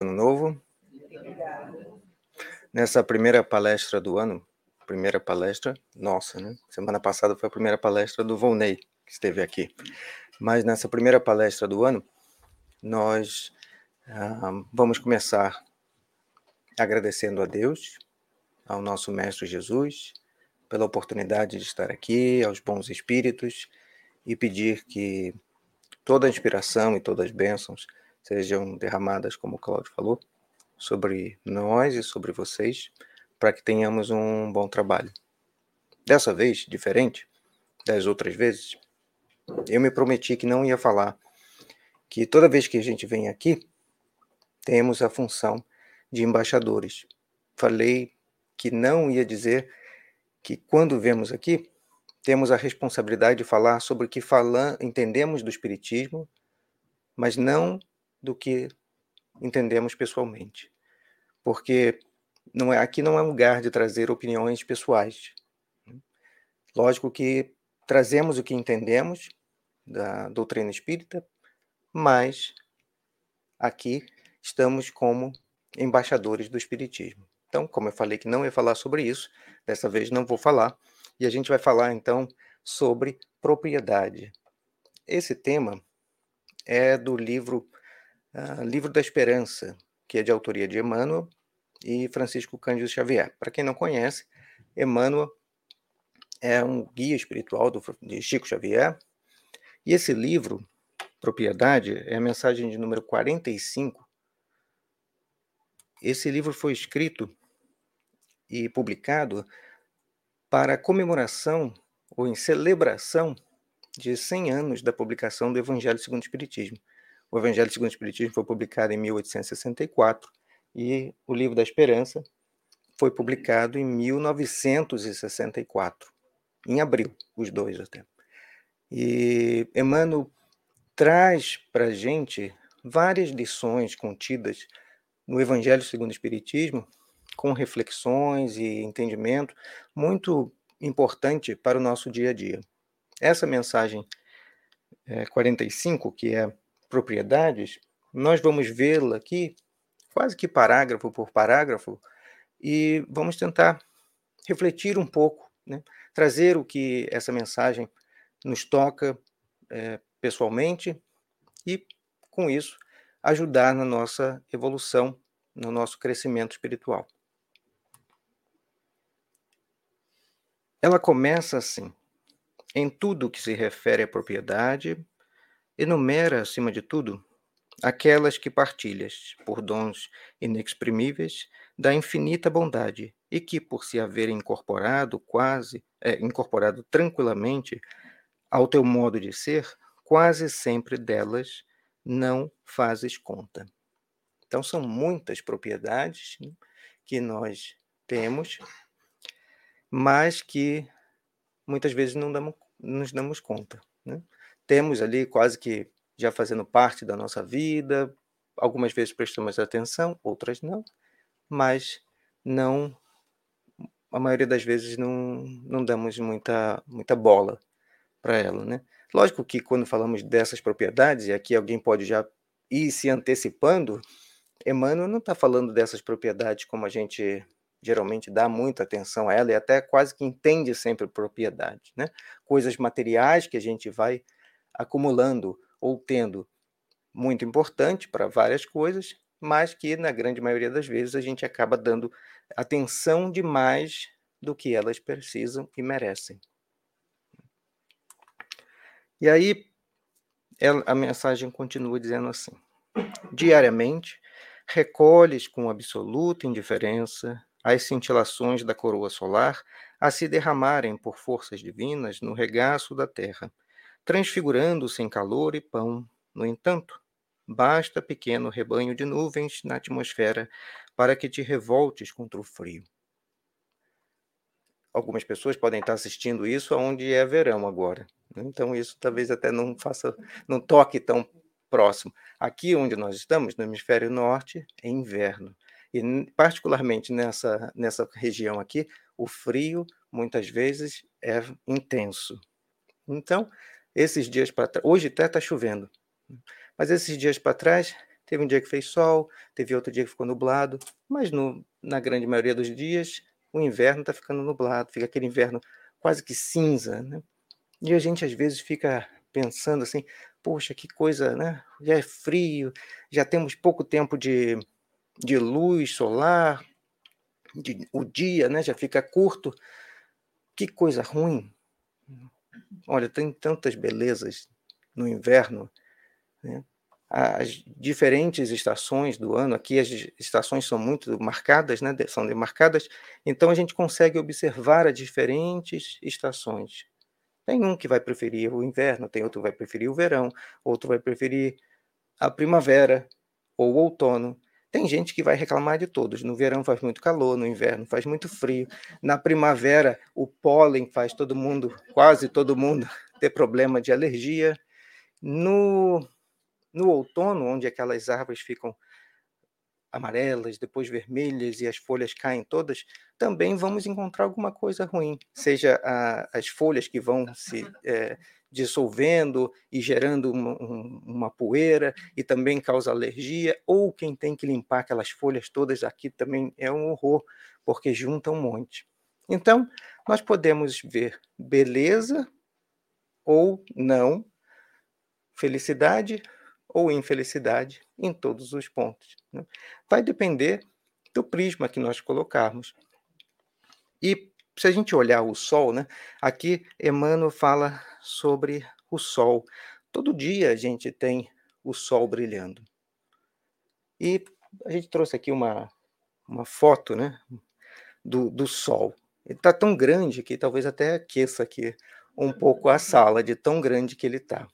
Ano novo. Nessa primeira palestra do ano, primeira palestra nossa, né? Semana passada foi a primeira palestra do Volney, que esteve aqui. Mas nessa primeira palestra do ano, nós ah, vamos começar agradecendo a Deus, ao nosso Mestre Jesus, pela oportunidade de estar aqui, aos bons espíritos, e pedir que toda a inspiração e todas as bênçãos sejam derramadas, como o Cláudio falou, sobre nós e sobre vocês, para que tenhamos um bom trabalho. Dessa vez, diferente das outras vezes, eu me prometi que não ia falar que toda vez que a gente vem aqui, temos a função de embaixadores. Falei que não ia dizer que quando vemos aqui, temos a responsabilidade de falar sobre o que falan, entendemos do Espiritismo, mas não do que entendemos pessoalmente. Porque não é, aqui não é lugar de trazer opiniões pessoais. Lógico que trazemos o que entendemos da doutrina espírita, mas aqui estamos como embaixadores do Espiritismo. Então, como eu falei que não ia falar sobre isso, dessa vez não vou falar, e a gente vai falar então sobre propriedade. Esse tema é do livro uh, Livro da Esperança, que é de autoria de Emmanuel e Francisco Cândido Xavier. Para quem não conhece, Emmanuel é um guia espiritual do, de Chico Xavier, e esse livro, Propriedade, é a mensagem de número 45. Esse livro foi escrito e publicado para comemoração ou em celebração de 100 anos da publicação do Evangelho segundo o Espiritismo. O Evangelho segundo o Espiritismo foi publicado em 1864 e o Livro da Esperança foi publicado em 1964, em abril, os dois até. E Emmanuel traz para a gente várias lições contidas no Evangelho segundo o Espiritismo, com reflexões e entendimento muito importante para o nosso dia a dia. Essa mensagem é, 45, que é propriedades, nós vamos vê-la aqui, quase que parágrafo por parágrafo, e vamos tentar refletir um pouco, né? trazer o que essa mensagem nos toca é, pessoalmente e, com isso, ajudar na nossa evolução, no nosso crescimento espiritual. Ela começa assim: em tudo que se refere à propriedade, enumera, acima de tudo, aquelas que partilhas, por dons inexprimíveis, da infinita bondade, e que, por se haver incorporado quase, é, incorporado tranquilamente ao teu modo de ser, quase sempre delas não fazes conta. Então, são muitas propriedades né, que nós temos, mas que muitas vezes não damos, nos damos conta. Né? Temos ali quase que já fazendo parte da nossa vida, algumas vezes prestamos atenção, outras não, mas não, a maioria das vezes não, não damos muita, muita bola para ela, né? Lógico que quando falamos dessas propriedades, e aqui alguém pode já ir se antecipando, Emmanuel não está falando dessas propriedades como a gente geralmente dá muita atenção a ela e até quase que entende sempre propriedade, né? Coisas materiais que a gente vai acumulando ou tendo muito importante para várias coisas, mas que na grande maioria das vezes a gente acaba dando atenção demais do que elas precisam e merecem. E aí a mensagem continua dizendo assim: diariamente recolhes com absoluta indiferença as cintilações da coroa solar a se derramarem por forças divinas no regaço da terra transfigurando-se em calor e pão. No entanto, basta pequeno rebanho de nuvens na atmosfera para que te revoltes contra o frio. Algumas pessoas podem estar assistindo isso onde é verão agora. Né? Então isso talvez até não faça, não toque tão próximo. Aqui onde nós estamos, no hemisfério norte, é inverno. E particularmente nessa nessa região aqui, o frio muitas vezes é intenso. Então, esses dias para trás, hoje até está chovendo, mas esses dias para trás Teve um dia que fez sol, teve outro dia que ficou nublado, mas no, na grande maioria dos dias o inverno está ficando nublado, fica aquele inverno quase que cinza, né? E a gente às vezes fica pensando assim, poxa, que coisa, né? Já é frio, já temos pouco tempo de, de luz solar, de, o dia, né? Já fica curto. Que coisa ruim. Olha, tem tantas belezas no inverno, né? as diferentes estações do ano, aqui as estações são muito marcadas, né, são demarcadas, então a gente consegue observar as diferentes estações. Tem um que vai preferir o inverno, tem outro que vai preferir o verão, outro vai preferir a primavera ou o outono. Tem gente que vai reclamar de todos. No verão faz muito calor, no inverno faz muito frio. Na primavera, o pólen faz todo mundo, quase todo mundo, ter problema de alergia. No no outono, onde aquelas árvores ficam amarelas, depois vermelhas e as folhas caem todas, também vamos encontrar alguma coisa ruim, seja a, as folhas que vão se é, dissolvendo e gerando uma, um, uma, poeira e também causa alergia, ou quem tem que limpar aquelas folhas todas aqui também é um horror, porque junta um monte. Então, nós podemos ver beleza ou não, felicidade ou infelicidade em todos os pontos. Né? Vai depender do prisma que nós colocarmos. E se a gente olhar o Sol, né, aqui Emmanuel fala sobre o Sol. Todo dia a gente tem o Sol brilhando. E a gente trouxe aqui uma, uma foto né, do, do Sol. Ele está tão grande que talvez até aqueça aqui um pouco a sala, de tão grande que ele está.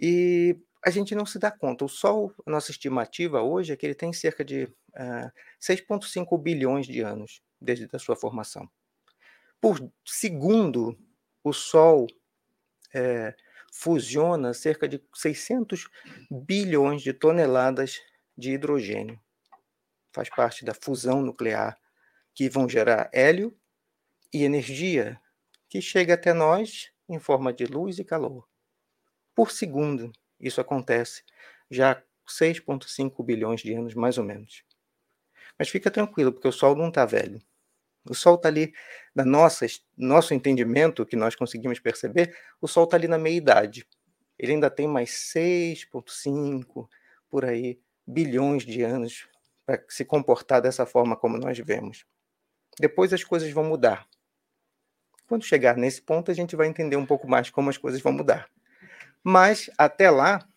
E a gente não se dá conta. O Sol, nossa estimativa hoje é que ele tem cerca de uh, eh, 6,5 bilhões de anos desde a sua formação. Por segundo, o Sol é, fusiona cerca de 600 bilhões de toneladas de hidrogênio. Faz parte da fusão nuclear, que vão gerar hélio e energia que chega até nós em forma de luz e calor. Por segundo. Isso acontece já há 6,5 bilhões de anos, mais ou menos. Mas fica tranquilo, porque o Sol não está velho. O Sol está ali, na nossa, nosso entendimento, que nós conseguimos perceber, o Sol está ali na meia-idade. Ele ainda tem mais 6,5 por aí bilhões de anos para se comportar dessa forma como nós vemos. Depois as coisas vão mudar. Quando chegar nesse ponto, a gente vai entender um pouco mais como as coisas vão mudar. Mas até lá,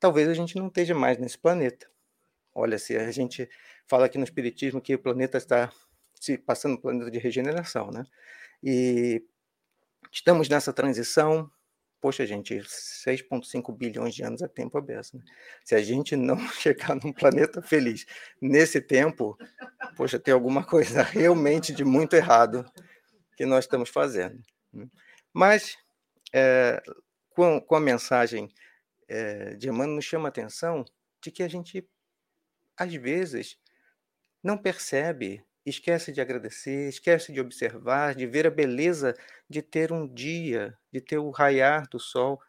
talvez a gente não esteja mais nesse planeta. Olha, se a gente fala aqui no Espiritismo que o planeta está se passando um planeta de regeneração, né? E estamos nessa transição. Poxa, gente, 6,5 bilhões de anos é tempo aberto. Né? Se a gente não chegar num planeta feliz nesse tempo, poxa, tem alguma coisa realmente de muito errado que nós estamos fazendo. Né? Mas é, com, com a mensagem é, de Emmanuel, nos chama a atenção de que a gente, às vezes, não percebe, esquece de agradecer, esquece de observar, de ver a beleza de ter um dia, de ter o raiar do sol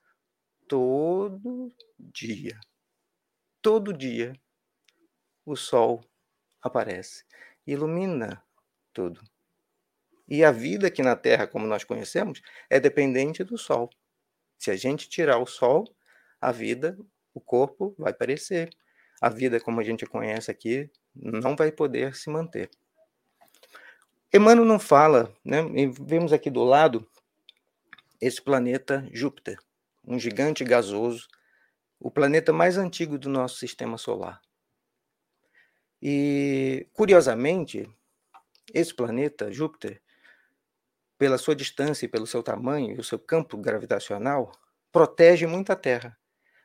todo dia. Todo dia o sol aparece, ilumina tudo. E a vida aqui na Terra, como nós conhecemos, é dependente do sol. Se a gente tirar o sol, a vida, o corpo vai perecer. A vida, como a gente conhece aqui, não vai poder se manter. Emmanuel não fala, né? Vemos aqui do lado esse planeta Júpiter, um gigante gasoso, o planeta mais antigo do nosso sistema solar. E, curiosamente, esse planeta, Júpiter, pela sua distância e pelo seu tamanho e o seu campo gravitacional, protege muito a Terra.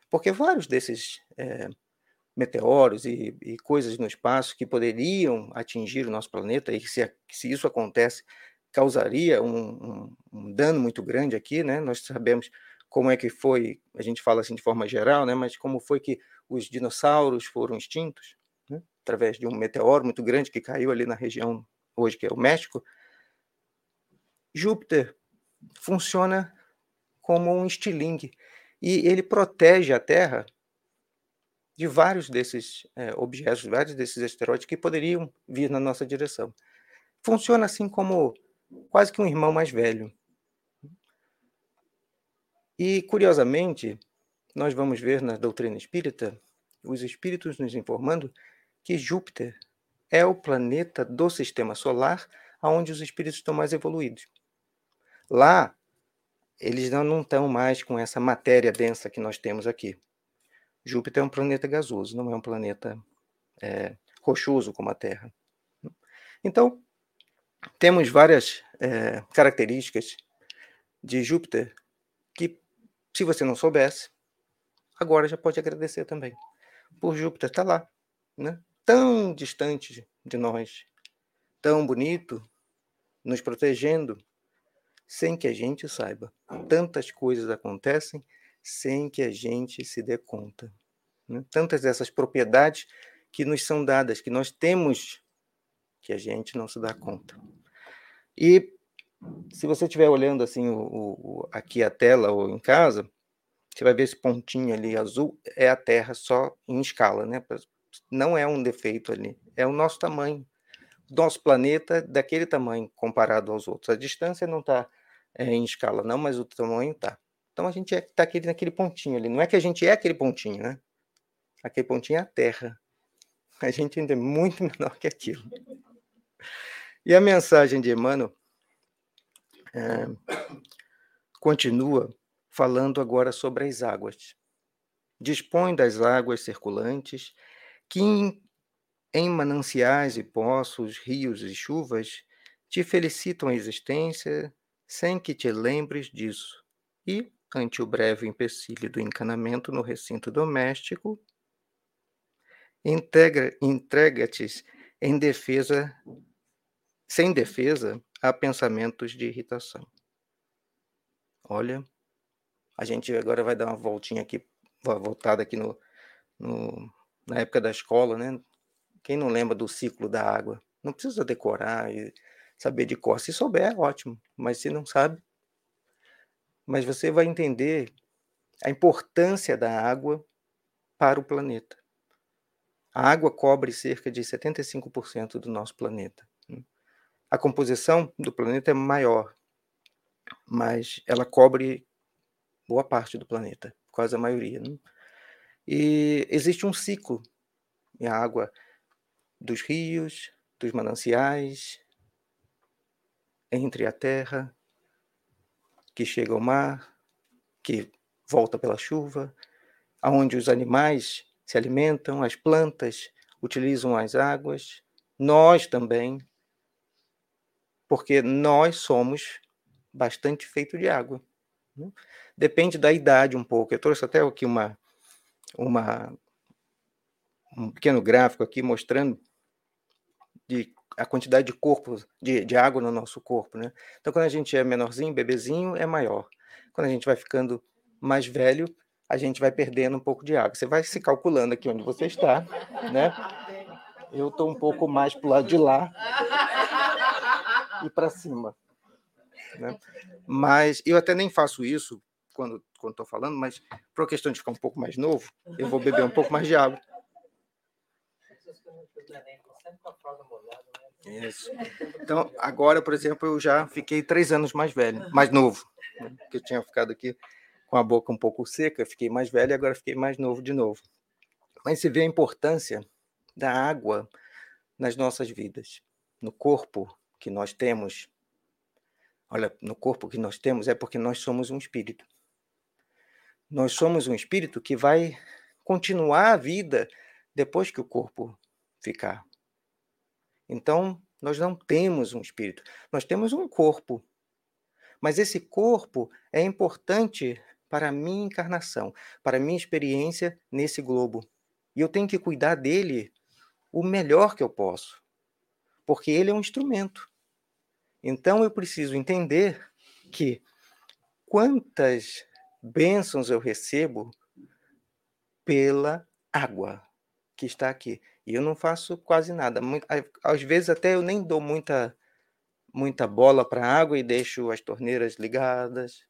Porque vários desses é, meteoros e, e, coisas no espaço que poderiam atingir o nosso planeta, e se, se isso acontece, causaria um, um, um, dano muito grande aqui, né? Nós sabemos como é que foi, a gente fala assim de forma geral, né? Mas como foi que os dinossauros foram extintos, né? através de um meteoro muito grande que caiu ali na região hoje que é o México, Júpiter funciona como um estilingue e ele protege a Terra de vários desses é, objetos, vários desses asteroides que poderiam vir na nossa direção. Funciona assim como quase que um irmão mais velho. E, curiosamente, nós vamos ver na doutrina espírita os espíritos nos informando que Júpiter é o planeta do sistema solar onde os espíritos estão mais evoluídos. Lá, eles não estão mais com essa matéria densa que nós temos aqui. Júpiter é um planeta gasoso, não é um planeta é, rochoso como a Terra. Então, temos várias é, características de Júpiter que, se você não soubesse, agora já pode agradecer também. Por Júpiter estar tá lá, né? tão distante de nós, tão bonito, nos protegendo, sem que a gente saiba. Tantas coisas acontecem sem que a gente se dê conta. Né? Tantas dessas propriedades que nos são dadas, que nós temos, que a gente não se dá conta. E se você estiver olhando assim o, o, aqui a tela ou em casa, você vai ver esse pontinho ali azul, é a Terra só em escala, né? Não é um defeito ali, é o nosso tamanho. Nosso planeta daquele tamanho comparado aos outros. A distância não está é, em escala, não, mas o tamanho está. Então a gente está é, aquele, naquele pontinho ali. Não é que a gente é aquele pontinho, né? Aquele pontinho é a Terra. A gente ainda é muito menor que aquilo. E a mensagem de Emmanuel é, continua falando agora sobre as águas. Dispõe das águas circulantes que em, em mananciais e poços, rios e chuvas te felicitam a existência sem que te lembres disso. E, ante o breve empecilho do encanamento no recinto doméstico, entrega-te em defesa, sem defesa, a pensamentos de irritação. Olha, a gente agora vai dar uma voltinha aqui, voltada aqui no, no, na época da escola, né? Quem não lembra do ciclo da água? Não precisa decorar e saber de cor. Se souber, ótimo, mas se não sabe, mas você vai entender a importância da água para o planeta. A água cobre cerca de 75% do nosso planeta. A composição do planeta é maior, mas ela cobre boa parte do planeta, quase a maioria. Né? E existe um ciclo em água dos rios, dos mananciais, entre a terra, que chega ao mar, que volta pela chuva, aonde os animais se alimentam, as plantas utilizam as águas, nós também, porque nós somos bastante feito de água. Né? Depende da idade um pouco. Eu trouxe até aqui uma, uma, um pequeno gráfico aqui mostrando de a quantidade de corpo, de, de água no nosso corpo, né? Então, quando a gente é menorzinho, bebezinho, é maior. Quando a gente vai ficando mais velho, a gente vai perdendo um pouco de água. Você vai se calculando aqui onde você está, né? Eu estou um pouco mais para o lado de lá e para cima. Né? Mas eu até nem faço isso quando estou falando, mas por questão de ficar um pouco mais novo, eu vou beber um pouco mais de água. Isso. Então, agora, por exemplo, eu já fiquei três anos mais velho, mais novo. Né? Eu tinha ficado aqui com a boca um pouco seca, fiquei mais velho e agora fiquei mais novo de novo. Mas se vê a importância da água nas nossas vidas, no corpo que nós temos. Olha, no corpo que nós temos é porque nós somos um espírito. Nós somos um espírito que vai continuar a vida depois que o corpo ficar. Então, nós não temos um espírito, nós temos um corpo. Mas esse corpo é importante para a minha encarnação, para a minha experiência nesse globo. E eu tenho que cuidar dele o melhor que eu posso, porque ele é um instrumento. Então eu preciso entender que quantas bênçãos eu recebo pela água que está aqui. E eu não faço quase nada. às vezes até eu nem dou muita, muita bola para a água e deixo as torneiras ligadas,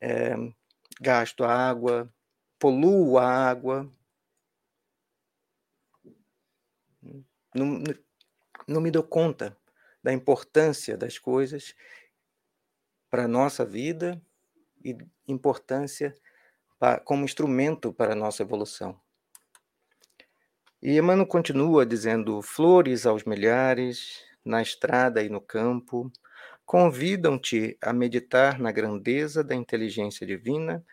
é, gasto a água, poluo a água. não, não me dou conta da importância das coisas para a nossa vida e importância pra, como instrumento para a nossa evolução. E Emmanuel continua dizendo: flores aos milhares, na estrada e no campo, convidam-te a meditar na grandeza da inteligência divina,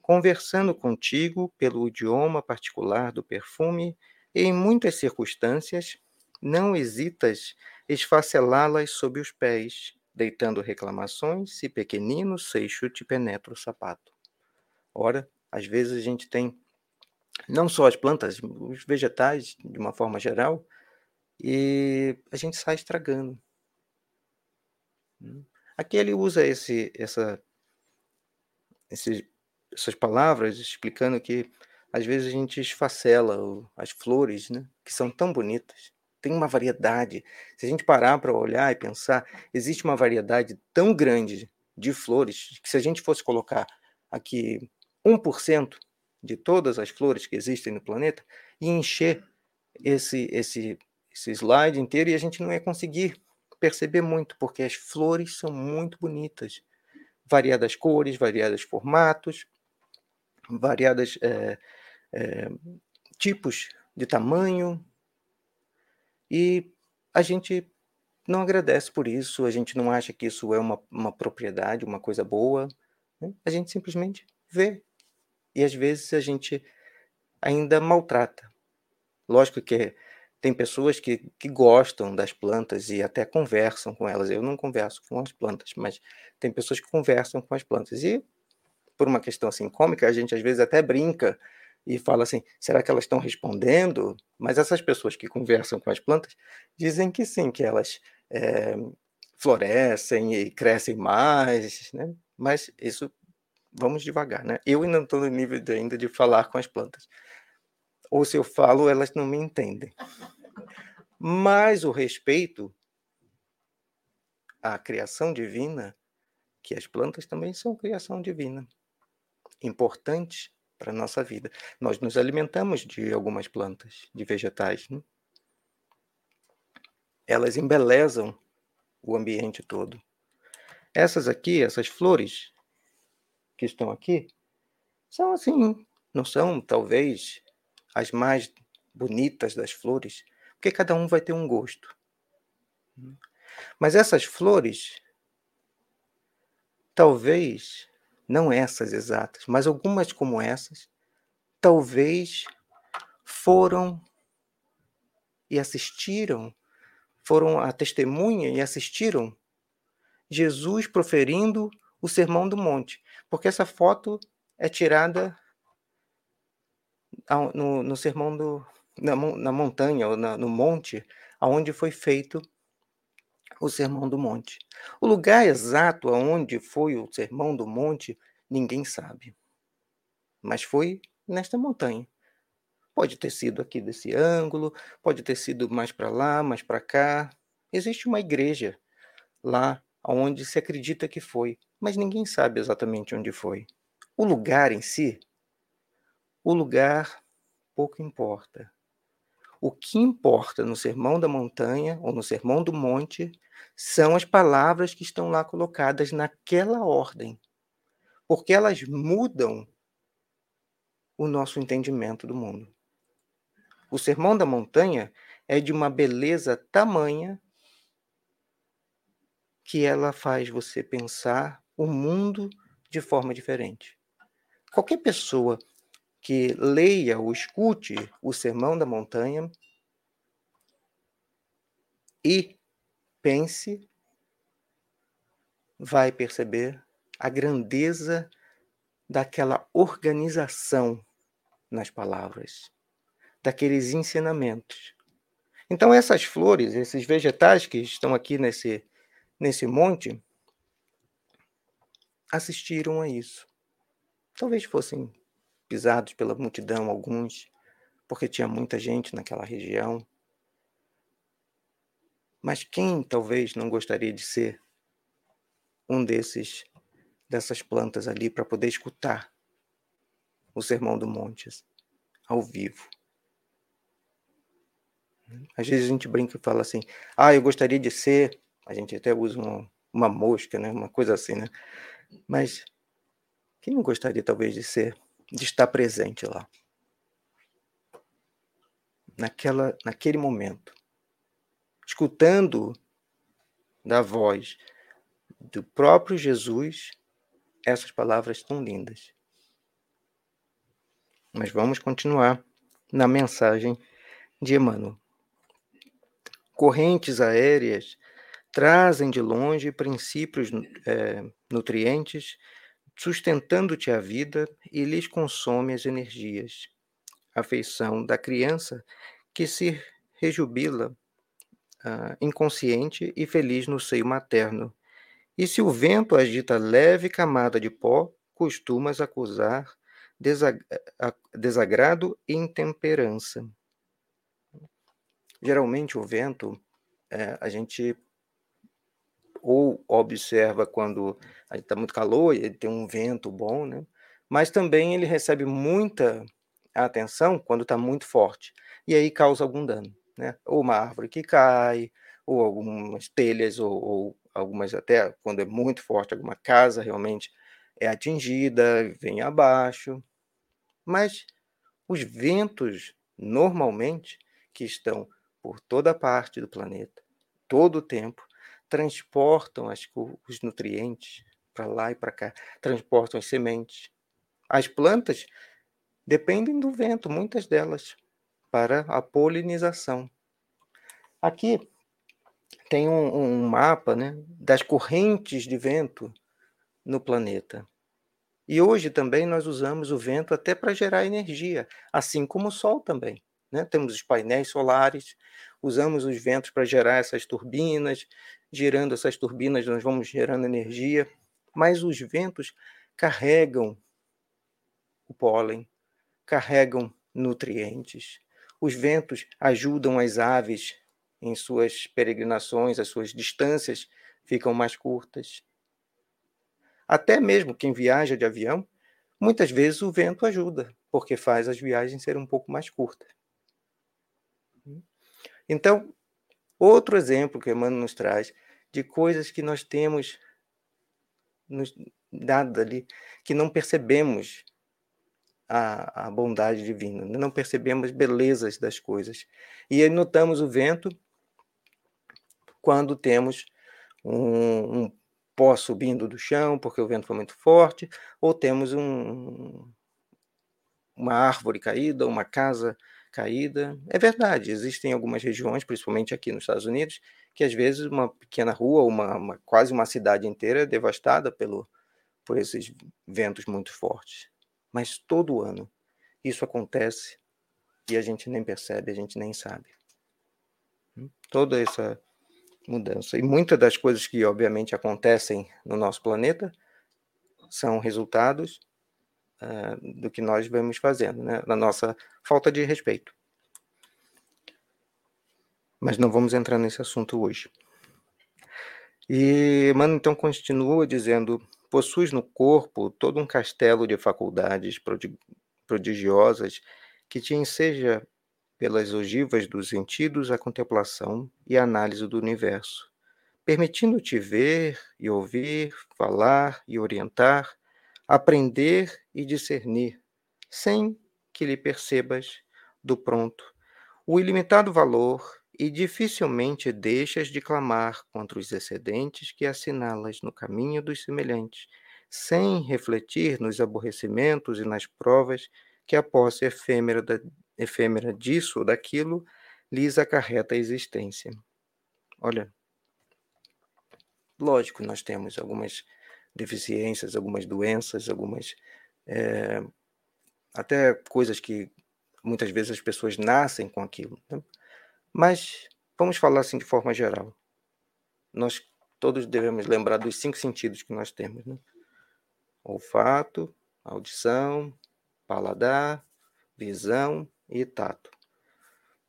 conversando contigo pelo idioma particular do perfume, e em muitas circunstâncias não hesitas esfacelá-las sob os pés, deitando reclamações, se pequenino seixo te penetra o sapato. Ora, às vezes a gente tem não só as plantas, os vegetais de uma forma geral, e a gente sai estragando. Aqui ele usa esse, essa, esse, essas palavras explicando que às vezes a gente esfacela as flores, né, que são tão bonitas. Tem uma variedade. Se a gente parar para olhar e pensar, existe uma variedade tão grande de flores que se a gente fosse colocar aqui 1% de todas as flores que existem no planeta e encher esse, esse, esse slide inteiro e a gente não ia conseguir perceber muito, porque as flores são muito bonitas. Variadas cores, variados formatos, variados é, é, tipos de tamanho. E a gente não agradece por isso, a gente não acha que isso é uma, uma propriedade, uma coisa boa. Né? A gente simplesmente vê e às vezes a gente ainda maltrata. Lógico que tem pessoas que, que gostam das plantas e até conversam com elas. Eu não converso com as plantas, mas tem pessoas que conversam com as plantas. E por uma questão assim cômica, a gente às vezes até brinca e fala assim: será que elas estão respondendo? Mas essas pessoas que conversam com as plantas dizem que sim, que elas é, florescem e crescem mais, né? Mas isso vamos devagar, né? Eu ainda não estou no nível de, ainda de falar com as plantas. Ou se eu falo, elas não me entendem. Mas o respeito à criação divina, que as plantas também são criação divina, importantes para a nossa vida. Nós nos alimentamos de algumas plantas, de vegetais. Né? Elas embelezam o ambiente todo. Essas aqui, essas flores, que estão aqui são assim, não são talvez as mais bonitas das flores, porque cada um vai ter um gosto. Mas essas flores, talvez, não essas exatas, mas algumas como essas, talvez foram e assistiram, foram a testemunha e assistiram Jesus proferindo o Sermão do Monte porque essa foto é tirada no, no sermão do, na, na montanha, ou na, no monte, aonde foi feito o Sermão do Monte. O lugar exato aonde foi o Sermão do Monte, ninguém sabe. Mas foi nesta montanha. Pode ter sido aqui desse ângulo, pode ter sido mais para lá, mais para cá. Existe uma igreja lá onde se acredita que foi, mas ninguém sabe exatamente onde foi. O lugar em si, o lugar pouco importa. O que importa no Sermão da Montanha ou no Sermão do Monte são as palavras que estão lá colocadas naquela ordem, porque elas mudam o nosso entendimento do mundo. O Sermão da Montanha é de uma beleza tamanha que ela faz você pensar o mundo de forma diferente. Qualquer pessoa que leia ou escute o Sermão da Montanha e pense, vai perceber a grandeza daquela organização nas palavras, daqueles ensinamentos. Então, essas flores, esses vegetais que estão aqui nesse nesse monte assistiram a isso. Talvez fossem pisados pela multidão, alguns, porque tinha muita gente naquela região. Mas quem talvez não gostaria de ser um desses dessas plantas ali para poder escutar o sermão do monte ao vivo? Às vezes a gente brinca e fala assim: "Ah, eu gostaria de ser", a gente até usa uma, uma mosca, né? Uma coisa assim, né? Mas quem não gostaria talvez de ser, de estar presente lá? Naquela, naquele momento, escutando da voz do próprio Jesus essas palavras tão lindas. Mas vamos continuar na mensagem de Emmanuel. Correntes aéreas trazem de longe princípios é, nutrientes, sustentando-te a vida e lhes consome as energias. A feição da criança que se rejubila uh, inconsciente e feliz no seio materno. E se o vento agita leve camada de pó, costumas acusar desag desagrado e intemperança. Geralmente o vento, é, a gente ou observa quando está muito calor e tem um vento bom, né? mas também ele recebe muita atenção quando está muito forte, e aí causa algum dano né? Ou uma árvore que cai, ou algumas telhas, ou, ou algumas até quando é muito forte, alguma casa realmente é atingida, vem abaixo. Mas os ventos, normalmente, que estão por toda parte do planeta, todo o tempo, transportam as, os nutrientes para lá e para cá, transportam as sementes. As plantas dependem do vento, muitas delas para a polinização. Aqui tem um, um mapa né, das correntes de vento no planeta. E hoje também nós usamos o vento até para gerar energia, assim como o sol também. Né? Temos os painéis solares, usamos os ventos para gerar essas turbinas, gerando essas turbinas nós vamos gerando energia, mas os ventos carregam o pólen, carregam nutrientes, os ventos ajudam as aves em suas peregrinações, as suas distâncias ficam mais curtas. Até mesmo quem viaja de avião, muitas vezes o vento ajuda, porque faz as viagens serem um pouco mais curtas. Então, outro exemplo que Emmanuel nos traz de coisas que nós temos nos dado ali, que não percebemos a, a bondade divina, não percebemos belezas das coisas. E aí notamos o vento quando temos um, um pó subindo do chão, porque o vento foi muito forte, ou temos um, uma árvore caída, uma casa caída. É verdade, existem algumas regiões, principalmente aqui nos Estados Unidos, que às vezes uma pequena rua, uma, uma quase uma cidade inteira é devastada pelo, por esses ventos muito fortes. Mas todo ano isso acontece e a gente nem percebe, a gente nem sabe. Hum? Toda essa mudança. E muitas das coisas que, obviamente, acontecem no nosso planeta são resultados uh, do que nós vemos fazendo, né? na nossa falta de respeito. Mas não vamos entrar nesse assunto hoje. E Mano então continua dizendo Possuis no corpo todo um castelo de faculdades prodigiosas que te enseja pelas ogivas dos sentidos a contemplação e a análise do universo, permitindo-te ver e ouvir, falar e orientar, aprender e discernir, sem que lhe percebas do pronto o ilimitado valor e dificilmente deixas de clamar contra os excedentes que assinalas no caminho dos semelhantes, sem refletir nos aborrecimentos e nas provas que a posse efêmera, da, efêmera disso ou daquilo lhes acarreta a existência. Olha, lógico, nós temos algumas deficiências, algumas doenças, algumas. É, até coisas que muitas vezes as pessoas nascem com aquilo. Né? Mas vamos falar assim de forma geral. Nós todos devemos lembrar dos cinco sentidos que nós temos: né? olfato, audição, paladar, visão e tato.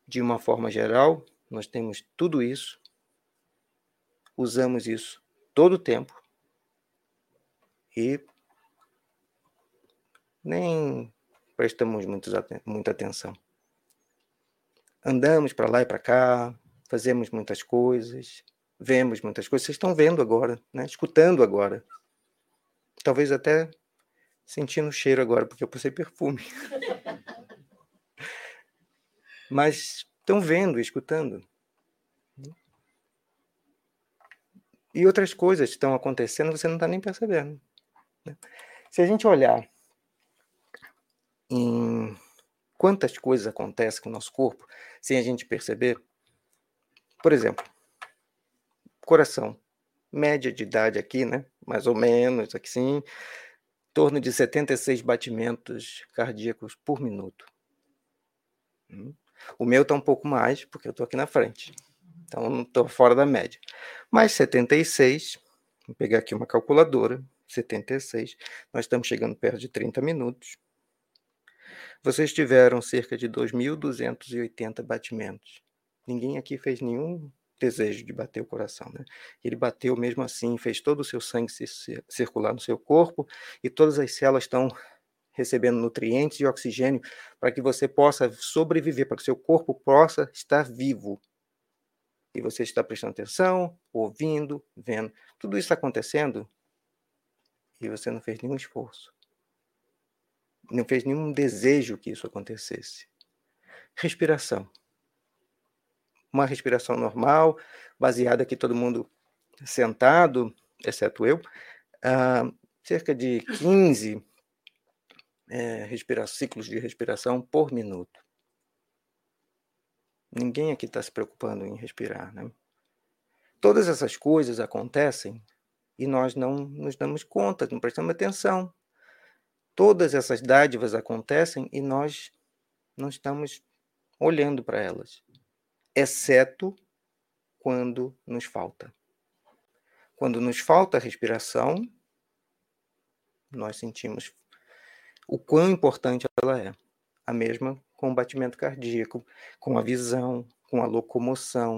De uma forma geral, nós temos tudo isso, usamos isso todo o tempo e nem prestamos muita atenção. andamos para lá e para cá, fazemos muitas coisas, vemos muitas coisas. Vocês estão vendo agora, né? escutando agora. Talvez até sentindo o cheiro agora, porque eu passei perfume. Mas estão vendo, escutando. E outras coisas estão acontecendo, você não está nem percebendo. Se a gente olhar em quantas coisas acontecem com o nosso corpo sem a gente perceber, por exemplo, coração, média de idade aqui, né? Mais ou menos, aqui sim, em torno de 76 batimentos cardíacos por minuto. Hum. O meu está um pouco mais, porque eu estou aqui na frente. Então, não estou fora da média. Mas 76, vou pegar aqui uma calculadora, 76, nós estamos chegando perto de 30 minutos. Vocês tiveram cerca de 2.280 batimentos. Ninguém aqui fez nenhum desejo de bater o coração, né? Ele bateu mesmo assim, fez todo o seu sangue circular no seu corpo e todas as células estão recebendo nutrientes e oxigênio para que você possa sobreviver, para que seu corpo possa estar vivo. E você está prestando atenção, ouvindo, vendo. Tudo isso acontecendo e você não fez nenhum esforço. Não fez nenhum desejo que isso acontecesse. Respiração. Uma respiração normal, baseada aqui todo mundo sentado, exceto eu, uh, cerca de 15 é, respira ciclos de respiração por minuto. Ninguém aqui está se preocupando em respirar, né? Todas essas coisas acontecem e nós não nos damos conta, não prestamos atenção. Todas essas dádivas acontecem e nós não estamos olhando para elas, exceto quando nos falta. Quando nos falta a respiração, nós sentimos o quão importante ela é. A mesma com o batimento cardíaco, com a visão, com a locomoção.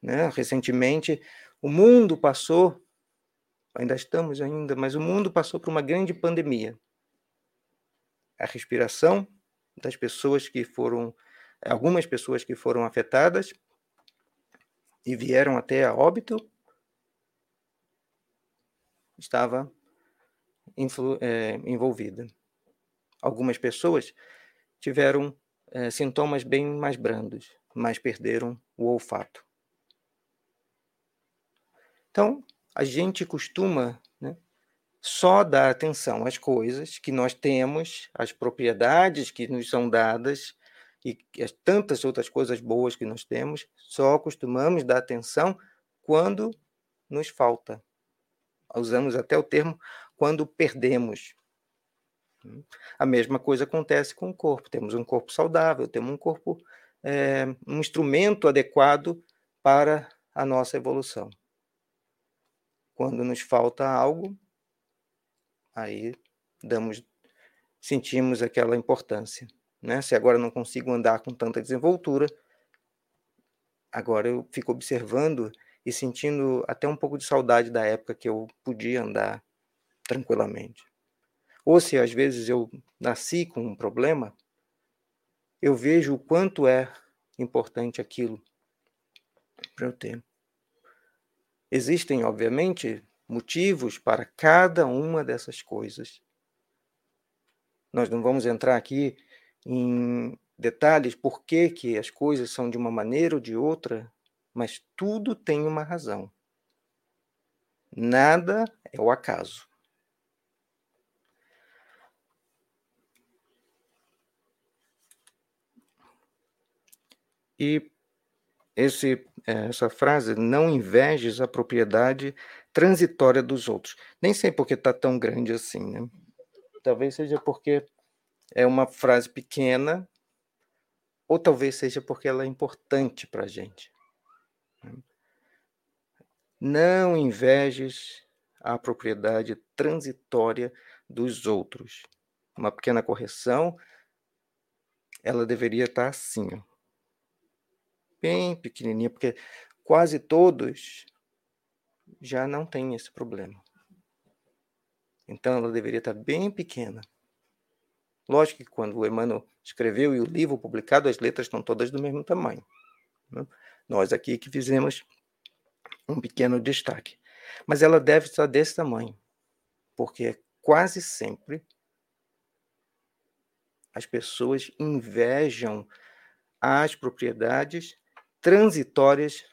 Né? Recentemente, o mundo passou, ainda estamos ainda, mas o mundo passou por uma grande pandemia. A respiração das pessoas que foram, algumas pessoas que foram afetadas e vieram até a óbito, estava é, envolvida. Algumas pessoas tiveram é, sintomas bem mais brandos, mas perderam o olfato. Então, a gente costuma né, só dar atenção às coisas que nós temos, às propriedades que nos são dadas e as tantas outras coisas boas que nós temos, só costumamos dar atenção quando nos falta. Usamos até o termo quando perdemos. A mesma coisa acontece com o corpo. Temos um corpo saudável, temos um corpo, é, um instrumento adequado para a nossa evolução. Quando nos falta algo, aí damos, sentimos aquela importância. Né? Se agora não consigo andar com tanta desenvoltura, agora eu fico observando e sentindo até um pouco de saudade da época que eu podia andar tranquilamente. Ou se às vezes eu nasci com um problema, eu vejo o quanto é importante aquilo para eu ter. Existem, obviamente, motivos para cada uma dessas coisas. Nós não vamos entrar aqui em detalhes por que, que as coisas são de uma maneira ou de outra, mas tudo tem uma razão. Nada é o acaso. E esse, essa frase, não invejes a propriedade transitória dos outros. Nem sei porque está tão grande assim, né? Talvez seja porque é uma frase pequena, ou talvez seja porque ela é importante para a gente. Né? Não invejes a propriedade transitória dos outros. Uma pequena correção, ela deveria estar tá assim, ó bem pequenininha, porque quase todos já não têm esse problema. Então ela deveria estar bem pequena. Lógico que quando o Emmanuel escreveu e o livro publicado, as letras estão todas do mesmo tamanho. Né? Nós aqui que fizemos um pequeno destaque. Mas ela deve estar desse tamanho, porque quase sempre as pessoas invejam as propriedades transitórias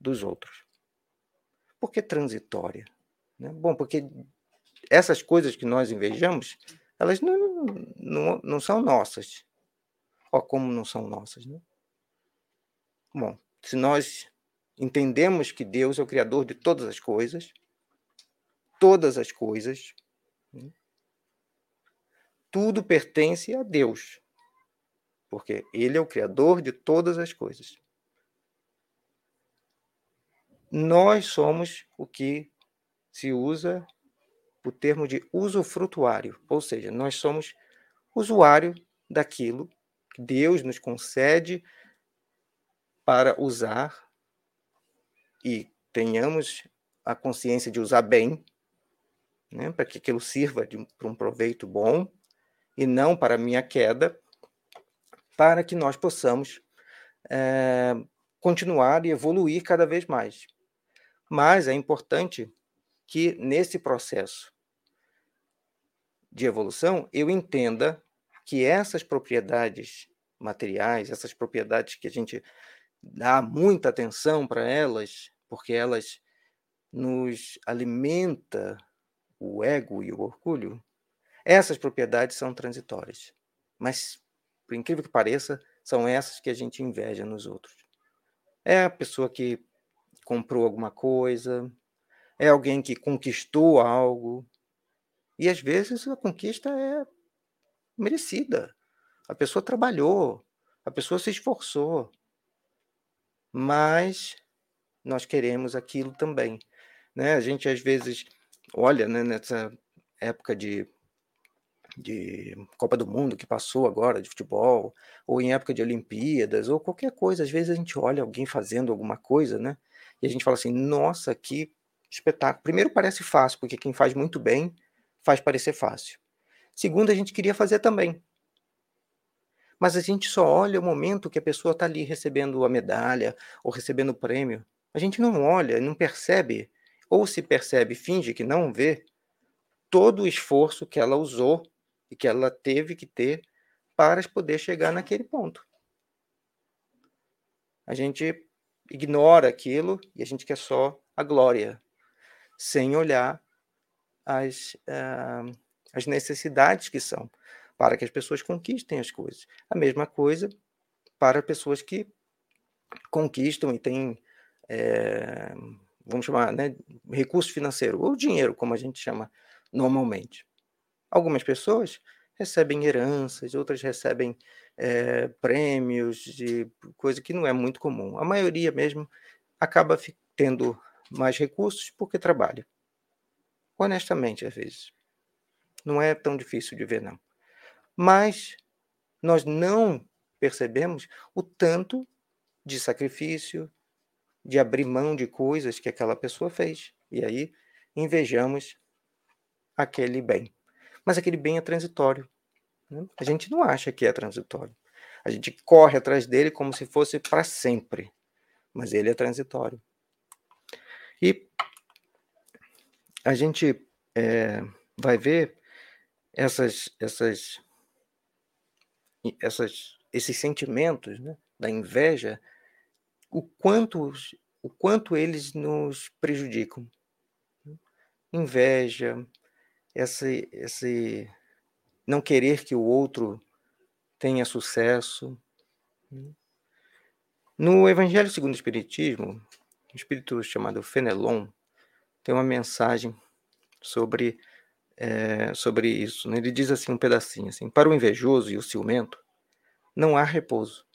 dos outros. Por que transitória? Né? Bom, porque essas coisas que nós invejamos, elas não, não, não são nossas. Ó, como não são nossas, né? Bom, se nós entendemos que Deus é o Criador de todas as coisas, todas as coisas, né? tudo pertence a Deus, porque Ele é o Criador de todas as coisas. Nós somos o que se usa o termo de usufrutuário, ou seja, nós somos usuário daquilo que Deus nos concede para usar e tenhamos a consciência de usar bem, né, para que aquilo sirva para um proveito bom e não para a minha queda, para que nós possamos é, continuar e evoluir cada vez mais. Mas é importante que nesse processo de evolução eu entenda que essas propriedades materiais, essas propriedades que a gente dá muita atenção para elas, porque elas nos alimenta o ego e o orgulho, essas propriedades são transitórias. Mas, por incrível que pareça, são essas que a gente inveja nos outros. É a pessoa que comprou alguma coisa, é alguém que conquistou algo. E às vezes a conquista é merecida. A pessoa trabalhou, a pessoa se esforçou. Mas nós queremos aquilo também. Né? A gente às vezes olha né, nessa época de, de Copa do Mundo que passou agora, de futebol, ou em época de Olimpíadas, ou qualquer coisa. Às vezes a gente olha alguém fazendo alguma coisa, né? E a gente fala assim, nossa, que espetáculo. Primeiro parece fácil, porque quem faz muito bem faz parecer fácil. Segundo, a gente queria fazer também. Mas a gente só olha o momento que a pessoa está ali recebendo a medalha ou recebendo o prêmio. A gente não olha, não percebe, ou se percebe, finge que não vê, todo o esforço que ela usou e que ela teve que ter para poder chegar naquele ponto. A gente ignora aquilo e a gente quer só a glória, sem olhar as, uh, as necessidades que são para que as pessoas conquistem as coisas. A mesma coisa para pessoas que conquistam e têm, é, vamos chamar, né, recurso financeiro, ou dinheiro, como a gente chama normalmente. Algumas pessoas recebem heranças, outras recebem é, prêmios de coisa que não é muito comum. A maioria mesmo acaba tendo mais recursos porque trabalha. Honestamente, às vezes. Não é tão difícil de ver, não. Mas nós não percebemos o tanto de sacrifício, de abrir mão de coisas que aquela pessoa fez. E aí invejamos aquele bem. Mas aquele bem é transitório. Né? A gente não acha que é transitório. A gente corre atrás dele como se fosse para sempre. Mas ele é transitório. E a gente é, vai ver essas, essas, essas, esses sentimentos né, da inveja, o quanto, o quanto eles nos prejudicam. Inveja, esse, esse não querer que o outro tenha sucesso. No Evangelho segundo o Espiritismo, um espírito chamado Fenelon tem uma mensagem sobre, é, sobre isso. Né? Ele diz assim um pedacinho assim: para o invejoso e o ciumento não há repouso.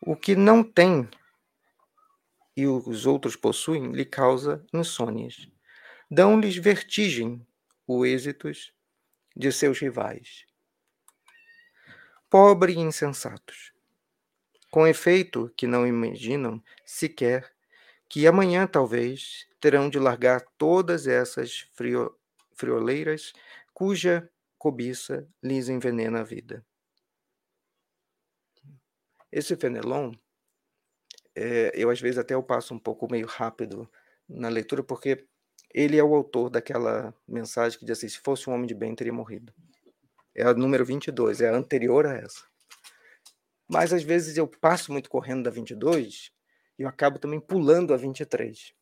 O que não tem e os outros possuem lhe causa insônias. Dão-lhes vertigem os êxitos de seus rivais. Pobre e insensatos, com efeito que não imaginam sequer que amanhã talvez terão de largar todas essas frio, frioleiras cuja cobiça lhes envenena a vida. Esse Fenelon, é, eu às vezes até eu passo um pouco meio rápido na leitura, porque ele é o autor daquela mensagem que diz assim: se fosse um homem de bem, teria morrido. É a número 22, é a anterior a essa. Mas às vezes eu passo muito correndo da 22 e eu acabo também pulando a 23.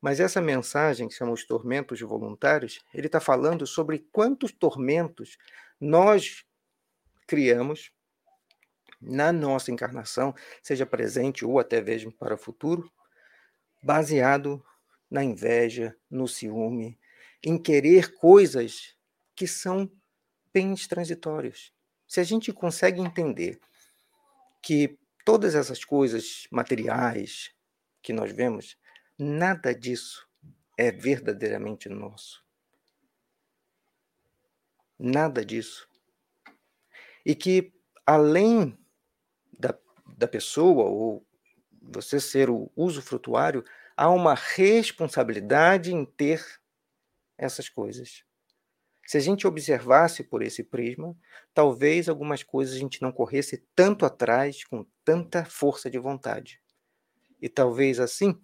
Mas essa mensagem, que chama Os Tormentos Voluntários, ele está falando sobre quantos tormentos nós criamos na nossa encarnação, seja presente ou até mesmo para o futuro, baseado na inveja, no ciúme, em querer coisas que são bens transitórios. Se a gente consegue entender que todas essas coisas materiais que nós vemos, nada disso é verdadeiramente nosso. Nada disso. E que, além da, da pessoa, ou você ser o usufrutuário, há uma responsabilidade em ter essas coisas. Se a gente observasse por esse prisma, talvez algumas coisas a gente não corresse tanto atrás com tanta força de vontade. E talvez assim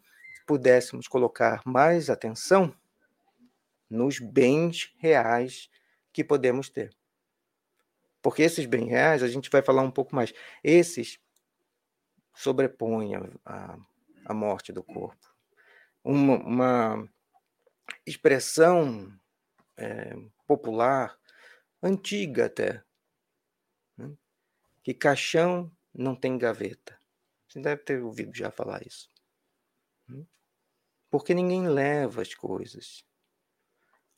pudéssemos colocar mais atenção nos bens reais que podemos ter. Porque esses bens reais, a gente vai falar um pouco mais, esses sobrepõem a, a morte do corpo. Uma, uma expressão é, popular, antiga até, né? que caixão não tem gaveta. Você deve ter ouvido já falar isso. Né? Porque ninguém leva as coisas.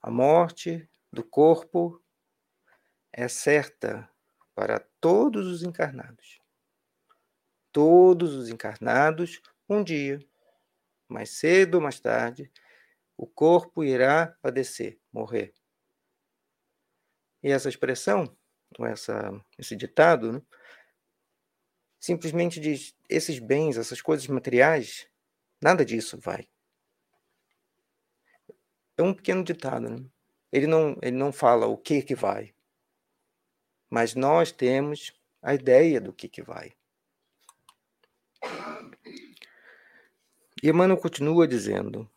A morte do corpo é certa para todos os encarnados. Todos os encarnados, um dia, mais cedo ou mais tarde, o corpo irá padecer, morrer. E essa expressão, ou essa, esse ditado, né, simplesmente diz: esses bens, essas coisas materiais, nada disso vai. É um pequeno ditado, né? Ele não, ele não fala o que que vai, mas nós temos a ideia do que que vai. E Emmanuel continua dizendo: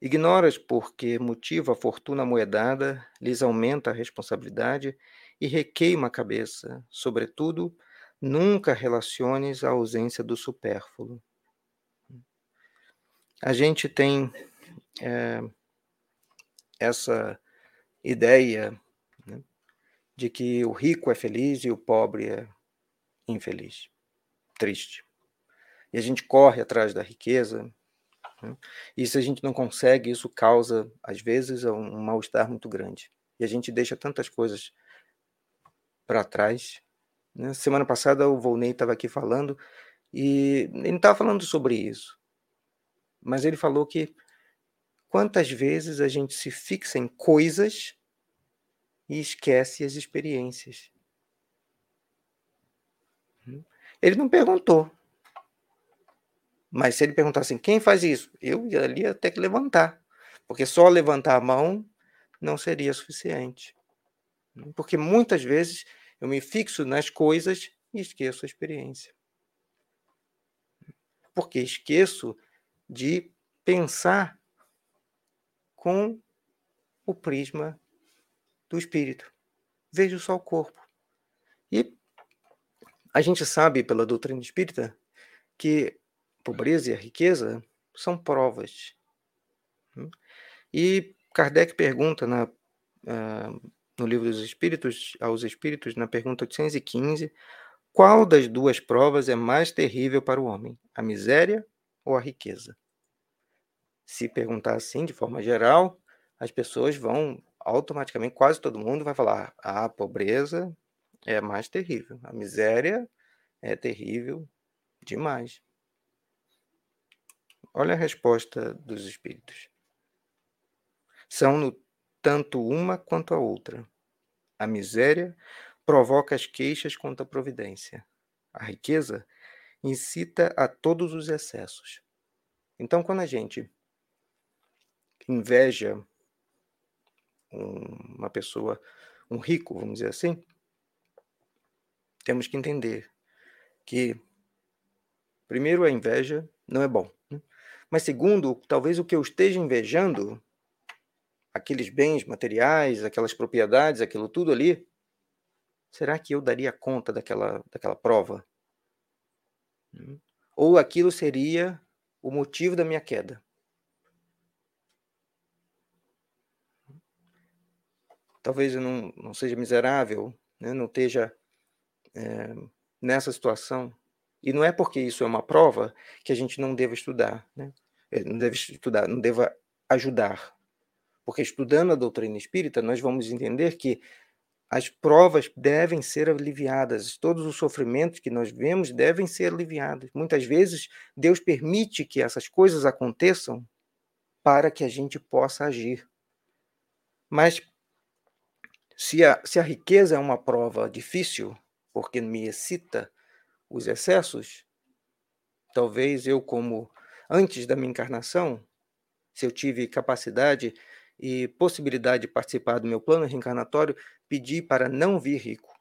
Ignoras porque motivo a fortuna moedada lhes aumenta a responsabilidade e requeima a cabeça. Sobretudo, nunca relaciones a ausência do supérfluo. A gente tem é, essa ideia né, de que o rico é feliz e o pobre é infeliz, triste. E a gente corre atrás da riqueza, né? E se a gente não consegue, isso causa, às vezes, um, um mal-estar muito grande. E a gente deixa tantas coisas para trás. Né? Semana passada o Volney estava aqui falando e ele estava falando sobre isso. Mas ele falou que quantas vezes a gente se fixa em coisas e esquece as experiências. Ele não perguntou, mas se ele perguntar assim, quem faz isso? Eu ali ia ter que levantar. Porque só levantar a mão não seria suficiente. Porque muitas vezes eu me fixo nas coisas e esqueço a experiência. Porque esqueço de pensar com o prisma do espírito. Vejo só o corpo. E a gente sabe pela doutrina espírita que pobreza e a riqueza são provas. E Kardec pergunta na, uh, no livro dos Espíritos, aos Espíritos, na pergunta 815, qual das duas provas é mais terrível para o homem, a miséria ou a riqueza? Se perguntar assim, de forma geral, as pessoas vão automaticamente, quase todo mundo vai falar: a pobreza é mais terrível, a miséria é terrível demais. Olha a resposta dos espíritos. São no tanto uma quanto a outra. A miséria provoca as queixas contra a providência. A riqueza incita a todos os excessos. Então, quando a gente inveja um, uma pessoa, um rico, vamos dizer assim, temos que entender que, primeiro, a inveja não é bom. Mas, segundo, talvez o que eu esteja invejando, aqueles bens materiais, aquelas propriedades, aquilo tudo ali, será que eu daria conta daquela, daquela prova? Hum? Ou aquilo seria o motivo da minha queda? Talvez eu não, não seja miserável, né? não esteja é, nessa situação. E não é porque isso é uma prova que a gente não deva estudar, né? Eh, não deve estudar, não deva ajudar. Porque estudando a doutrina espírita, nós vamos entender que as provas devem ser aliviadas, todos os sofrimentos que nós vemos devem ser aliviados. Muitas vezes, Deus permite que essas coisas aconteçam para que a gente possa agir. Mas se a, se a riqueza é uma prova difícil, porque me excita os excessos, talvez eu, como antes da minha encarnação, se eu tive capacidade e possibilidade de participar do meu plano reencarnatório, pedi para não vir rico.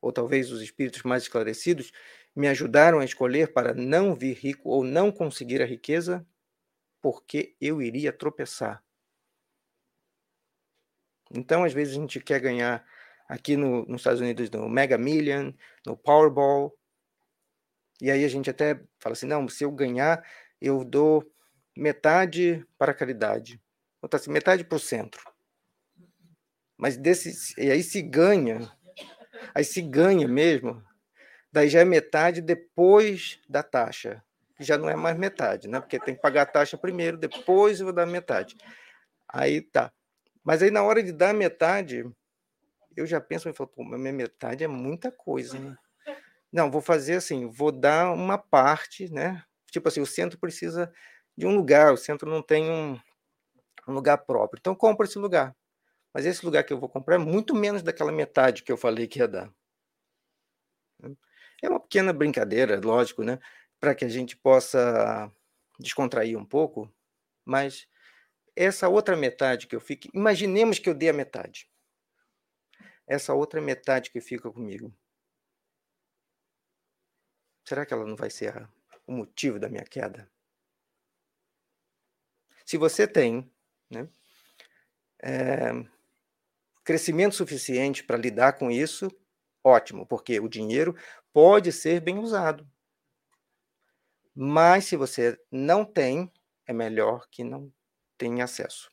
Ou talvez os espíritos mais esclarecidos me ajudaram a escolher para não vir rico ou não conseguir a riqueza, porque eu iria tropeçar. Então, às vezes, a gente quer ganhar aqui no, nos Estados Unidos no Mega Million, no Powerball, e aí a gente até fala assim: não, se eu ganhar, eu dou metade para a caridade. Então, assim, metade para o centro. Mas desse, e aí se ganha, aí se ganha mesmo, daí já é metade depois da taxa. Já não é mais metade, né? Porque tem que pagar a taxa primeiro, depois eu vou dar metade. Aí tá. Mas aí na hora de dar metade, eu já penso, eu falo, pô, minha metade é muita coisa, né? Não, vou fazer assim, vou dar uma parte, né? Tipo assim, o centro precisa de um lugar, o centro não tem um, um lugar próprio. Então, compra esse lugar. Mas esse lugar que eu vou comprar é muito menos daquela metade que eu falei que ia dar. É uma pequena brincadeira, lógico, né? Para que a gente possa descontrair um pouco, mas essa outra metade que eu fico, imaginemos que eu dei a metade. Essa outra metade que fica comigo. Será que ela não vai ser a, o motivo da minha queda? Se você tem né, é, crescimento suficiente para lidar com isso, ótimo, porque o dinheiro pode ser bem usado. Mas se você não tem, é melhor que não tenha acesso.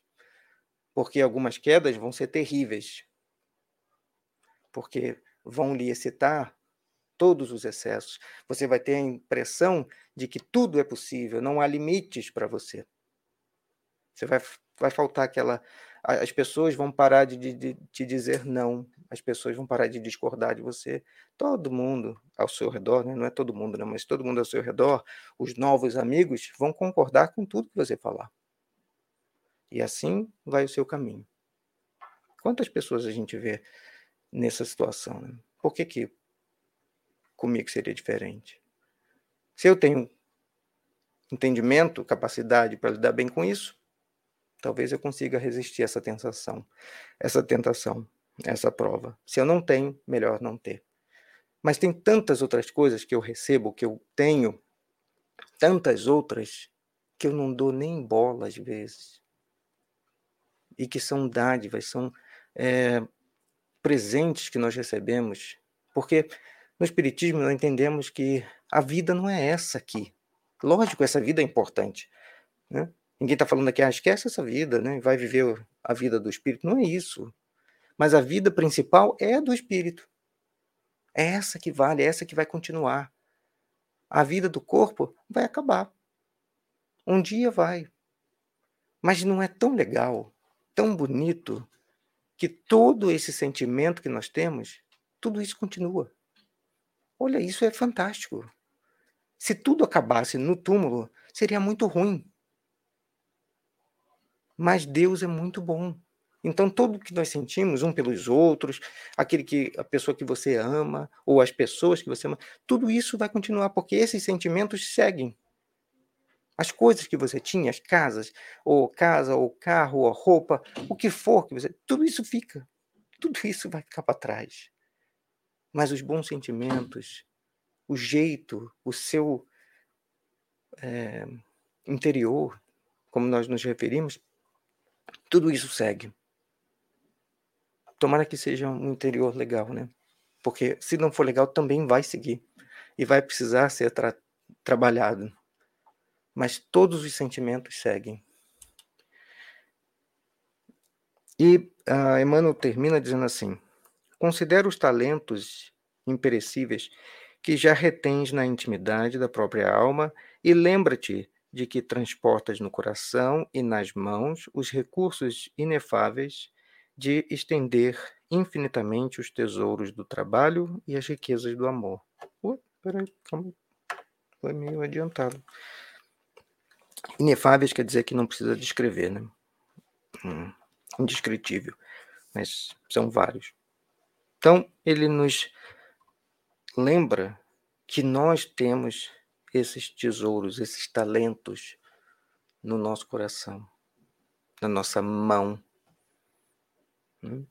Porque algumas quedas vão ser terríveis. Porque vão lhe excitar todos os excessos. Você vai ter a impressão de que tudo é possível, não há limites para você. Você vai, vai faltar aquela. As pessoas vão parar de, de, te dizer não, as pessoas vão parar de discordar de você. Todo mundo ao seu redor, né? não é todo mundo, não, mas todo mundo ao seu redor, os novos amigos, vão concordar com tudo que você falar. E assim vai o seu caminho. Quantas pessoas a gente vê nessa situação? Né? Por que, que comigo seria diferente? Se eu tenho entendimento, capacidade para lidar bem com isso, talvez eu consiga resistir essa tentação, essa tentação, essa prova. Se eu não tenho, melhor não ter. Mas tem tantas outras coisas que eu recebo, que eu tenho, tantas outras que eu não dou nem bola às vezes. E que são dádivas, são é, presentes que nós recebemos. Porque no Espiritismo nós entendemos que a vida não é essa aqui. Lógico, essa vida é importante. Né? Ninguém está falando aqui, ah, esquece essa vida, né? vai viver a vida do espírito. Não é isso. Mas a vida principal é a do espírito. É essa que vale, é essa que vai continuar. A vida do corpo vai acabar. Um dia vai. Mas não é tão legal, tão bonito, que todo esse sentimento que nós temos, tudo isso continua. Olha, isso é fantástico. Se tudo acabasse no túmulo, seria muito ruim. Mas Deus é muito bom. Então, tudo que nós sentimos um pelos outros, aquele que a pessoa que você ama, ou as pessoas que você ama, tudo isso vai continuar, porque esses sentimentos seguem. As coisas que você tinha, as casas, ou casa, ou carro, ou roupa, o que for que você. Tudo isso fica. Tudo isso vai ficar para trás. Mas os bons sentimentos, o jeito, o seu é, interior, como nós nos referimos, tudo isso segue. Tomara que seja um interior legal, né? Porque se não for legal, também vai seguir. E vai precisar ser tra trabalhado. Mas todos os sentimentos seguem. E uh, Emmanuel termina dizendo assim: Considera os talentos imperecíveis que já retens na intimidade da própria alma e lembra-te de que transportas no coração e nas mãos os recursos inefáveis de estender infinitamente os tesouros do trabalho e as riquezas do amor. Uh, peraí, calma. Foi meio adiantado. Inefáveis quer dizer que não precisa descrever, né? Hum, indescritível. Mas são vários. Então, ele nos lembra que nós temos esses tesouros, esses talentos no nosso coração, na nossa mão. Hum?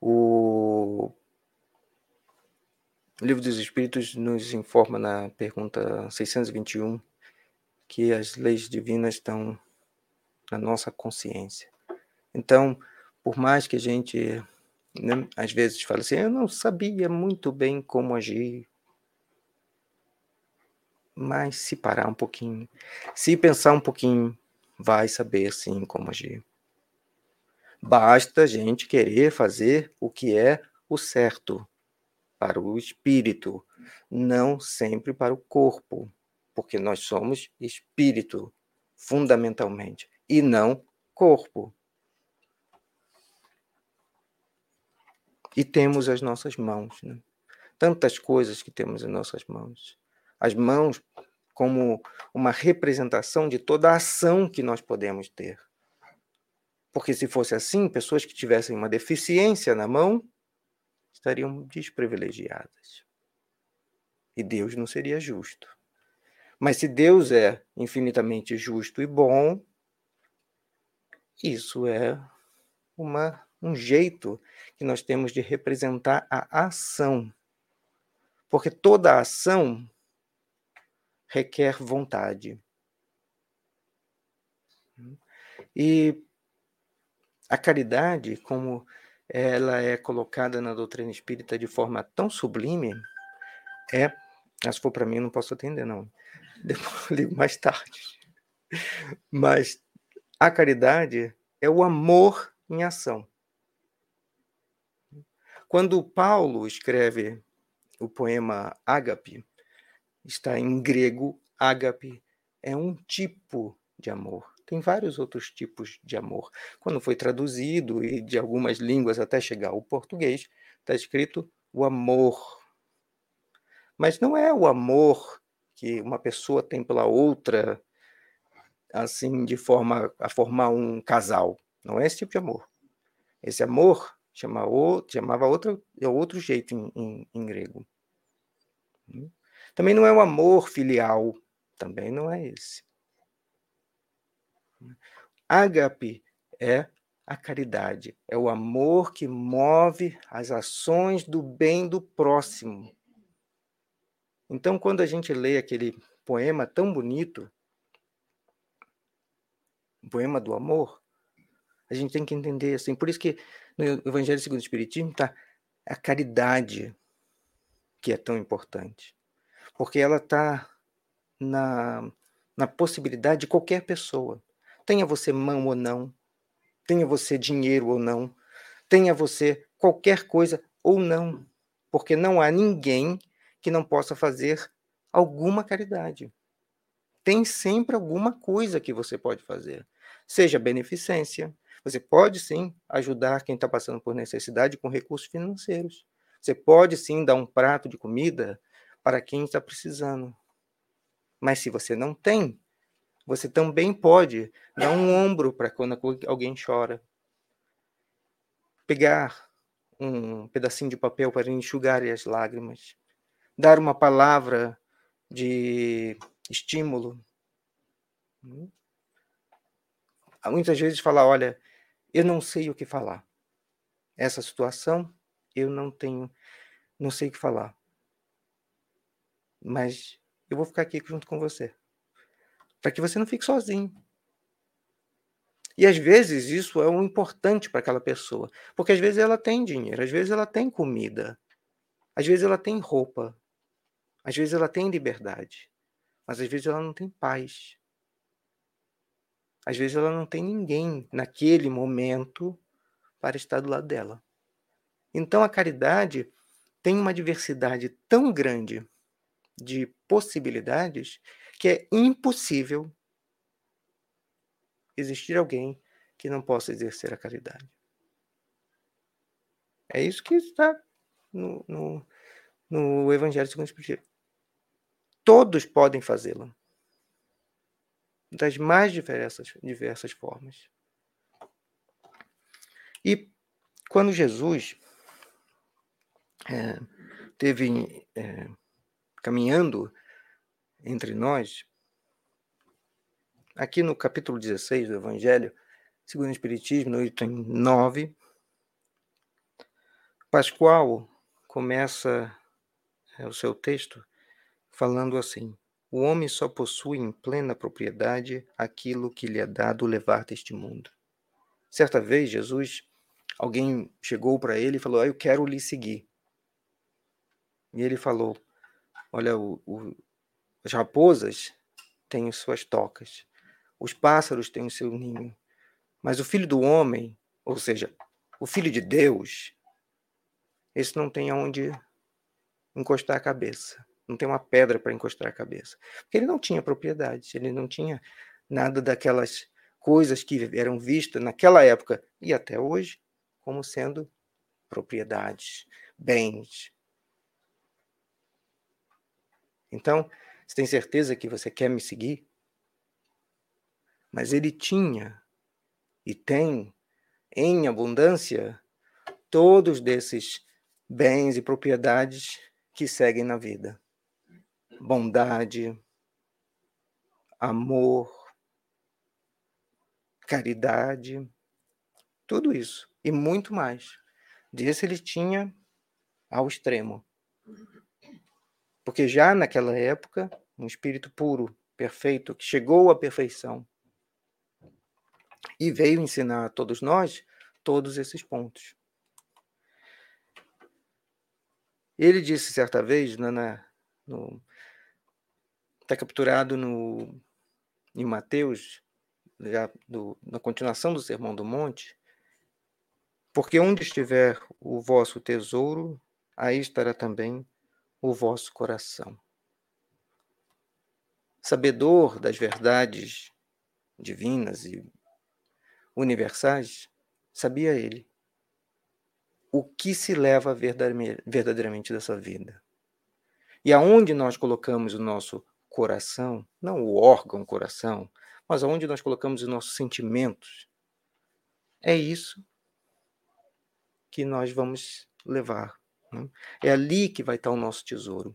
O Livro dos Espíritos nos informa na pergunta 621 que as leis divinas estão na nossa consciência. Então, por mais que a gente né, às vezes fale assim, eu não sabia muito bem como agir, mas se parar um pouquinho, se pensar um pouquinho, vai saber sim como agir. Basta a gente querer fazer o que é o certo para o espírito, não sempre para o corpo, porque nós somos espírito, fundamentalmente, e não corpo. E temos as nossas mãos, né? tantas coisas que temos em nossas mãos as mãos como uma representação de toda a ação que nós podemos ter. Porque se fosse assim, pessoas que tivessem uma deficiência na mão estariam desprivilegiadas. E Deus não seria justo. Mas se Deus é infinitamente justo e bom, isso é uma, um jeito que nós temos de representar a ação. Porque toda ação requer vontade. E a caridade, como ela é colocada na doutrina espírita de forma tão sublime, é. Se for para mim, não posso atender, não. Depois ligo mais tarde. Mas a caridade é o amor em ação. Quando Paulo escreve o poema Ágape, está em grego, ágape, é um tipo de amor. Tem vários outros tipos de amor. Quando foi traduzido e de algumas línguas até chegar ao português, está escrito o amor. Mas não é o amor que uma pessoa tem pela outra, assim, de forma a formar um casal. Não é esse tipo de amor. Esse amor chama o, chamava outro, é outro jeito em, em, em grego. Também não é o amor filial, também não é esse. Ágape é a caridade, é o amor que move as ações do bem do próximo. Então, quando a gente lê aquele poema tão bonito, o poema do amor, a gente tem que entender assim. Por isso que no Evangelho segundo o Espiritismo está a caridade que é tão importante porque ela está na, na possibilidade de qualquer pessoa. Tenha você mão ou não, tenha você dinheiro ou não, tenha você qualquer coisa ou não, porque não há ninguém que não possa fazer alguma caridade. Tem sempre alguma coisa que você pode fazer, seja beneficência. Você pode sim ajudar quem está passando por necessidade com recursos financeiros. Você pode sim dar um prato de comida para quem está precisando. Mas se você não tem, você também pode dar um ombro para quando alguém chora. Pegar um pedacinho de papel para enxugar as lágrimas. Dar uma palavra de estímulo. Hum? Muitas vezes falar, olha, eu não sei o que falar. Essa situação, eu não tenho, não sei o que falar. Mas eu vou ficar aqui junto com você. Para que você não fique sozinho. E às vezes isso é um importante para aquela pessoa, porque às vezes ela tem dinheiro, às vezes ela tem comida, às vezes ela tem roupa, às vezes ela tem liberdade, mas às vezes ela não tem paz. Às vezes ela não tem ninguém naquele momento para estar do lado dela. Então a caridade tem uma diversidade tão grande de possibilidades que é impossível existir alguém que não possa exercer a caridade. É isso que está no, no, no Evangelho segundo o Espiritismo. Todos podem fazê-la. Das mais diversas, diversas formas. E quando Jesus é, teve é, caminhando entre nós, aqui no capítulo 16 do Evangelho, segundo o Espiritismo, no item 9, Pascoal começa é, o seu texto falando assim: O homem só possui em plena propriedade aquilo que lhe é dado levar deste mundo. Certa vez, Jesus, alguém chegou para ele e falou: ah, Eu quero lhe seguir. E ele falou: Olha, o, o, as raposas têm suas tocas, os pássaros têm o seu ninho, mas o filho do homem, ou seja, o filho de Deus, esse não tem aonde encostar a cabeça, não tem uma pedra para encostar a cabeça, porque ele não tinha propriedade, ele não tinha nada daquelas coisas que eram vistas naquela época e até hoje como sendo propriedades, bens, então, você tem certeza que você quer me seguir? Mas ele tinha e tem em abundância todos desses bens e propriedades que seguem na vida: bondade, amor, caridade, tudo isso e muito mais. Desse ele tinha ao extremo. Porque já naquela época, um espírito puro, perfeito, que chegou à perfeição e veio ensinar a todos nós todos esses pontos. Ele disse certa vez, na, na no, está capturado no, em Mateus, já do, na continuação do Sermão do Monte, porque onde estiver o vosso tesouro, aí estará também o vosso coração. Sabedor das verdades divinas e universais, sabia ele o que se leva verdadeiramente dessa vida. E aonde nós colocamos o nosso coração, não o órgão coração, mas aonde nós colocamos os nossos sentimentos, é isso que nós vamos levar né? É ali que vai estar o nosso tesouro.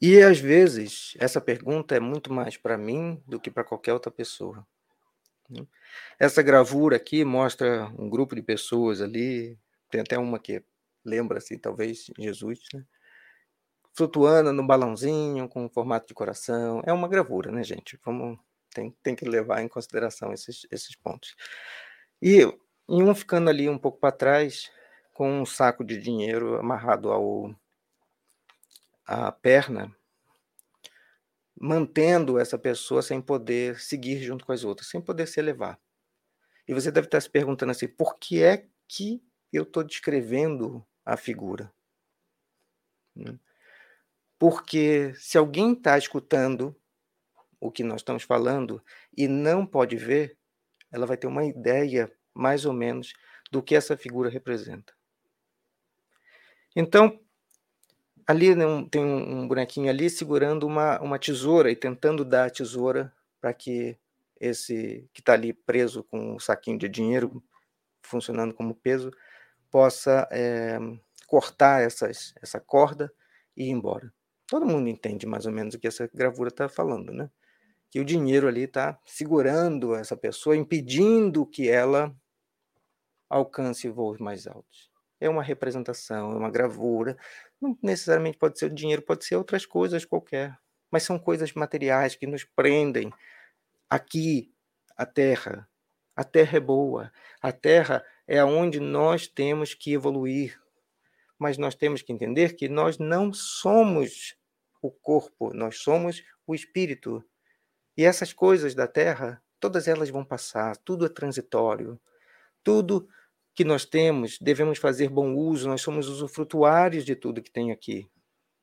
E às vezes essa pergunta é muito mais para mim do que para qualquer outra pessoa. Né? Essa gravura aqui mostra um grupo de pessoas ali, tem até uma que lembra assim, talvez Jesus, né? Flutuando no balãozinho com formato de coração. É uma gravura, né, gente? Vamos tem, tem que levar em consideração esses, esses pontos. E e um ficando ali um pouco para trás, com um saco de dinheiro amarrado ao à perna, mantendo essa pessoa sem poder seguir junto com as outras, sem poder se elevar. E você deve estar se perguntando assim: por que é que eu estou descrevendo a figura? Né? Porque se alguém está escutando o que nós estamos falando e não pode ver, ela vai ter uma ideia mais ou menos, do que essa figura representa. Então, ali né, tem um bonequinho ali segurando uma, uma tesoura e tentando dar a tesoura para que esse que está ali preso com um saquinho de dinheiro funcionando como peso possa é, cortar essas, essa corda e ir embora. Todo mundo entende mais ou menos o que essa gravura está falando, né? Que o dinheiro ali está segurando essa pessoa, impedindo que ela alcance voos mais altos. É uma representação, é uma gravura. Não necessariamente pode ser o dinheiro, pode ser outras coisas qualquer. Mas são coisas materiais que nos prendem aqui, a terra. A terra é boa. A terra é aonde nós temos que evoluir. Mas nós temos que entender que nós não somos o corpo, nós somos o espírito. E essas coisas da terra, todas elas vão passar, tudo é transitório. Tudo que nós temos, devemos fazer bom uso, nós somos usufrutuários de tudo que tem aqui.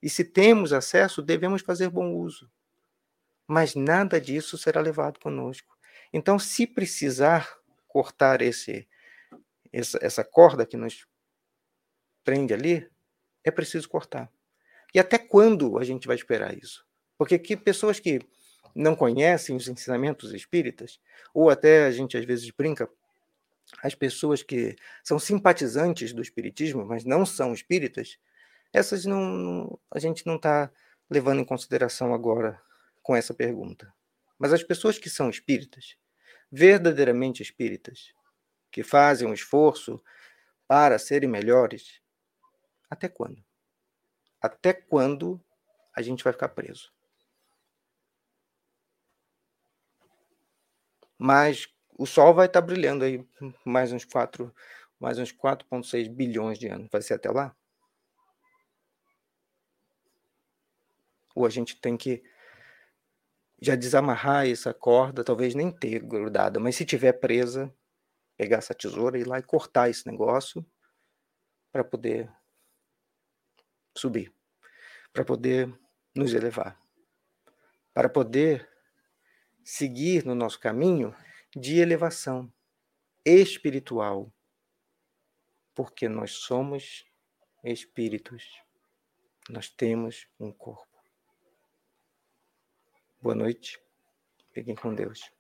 E se temos acesso, devemos fazer bom uso. Mas nada disso será levado conosco. Então, se precisar cortar esse essa, essa corda que nos prende ali, é preciso cortar. E até quando a gente vai esperar isso? Porque que pessoas que não conhecem os ensinamentos espíritas, ou até a gente às vezes brinca, as pessoas que são simpatizantes do espiritismo, mas não são espíritas, essas não, a gente não está levando em consideração agora com essa pergunta. Mas as pessoas que são espíritas, verdadeiramente espíritas, que fazem um esforço para serem melhores, até quando? Até quando a gente vai ficar preso? Mas o Sol vai estar brilhando aí mais uns 4, mais uns 4,6 bilhões de anos. Vai ser até lá? Ou a gente tem que já desamarrar essa corda, talvez nem ter grudada, mas se tiver presa, pegar essa tesoura e ir lá e cortar esse negócio para poder subir, para poder nos elevar, para poder seguir no nosso caminho de elevação espiritual, porque nós somos espíritos, nós temos um corpo. Boa noite, fiquem com Deus.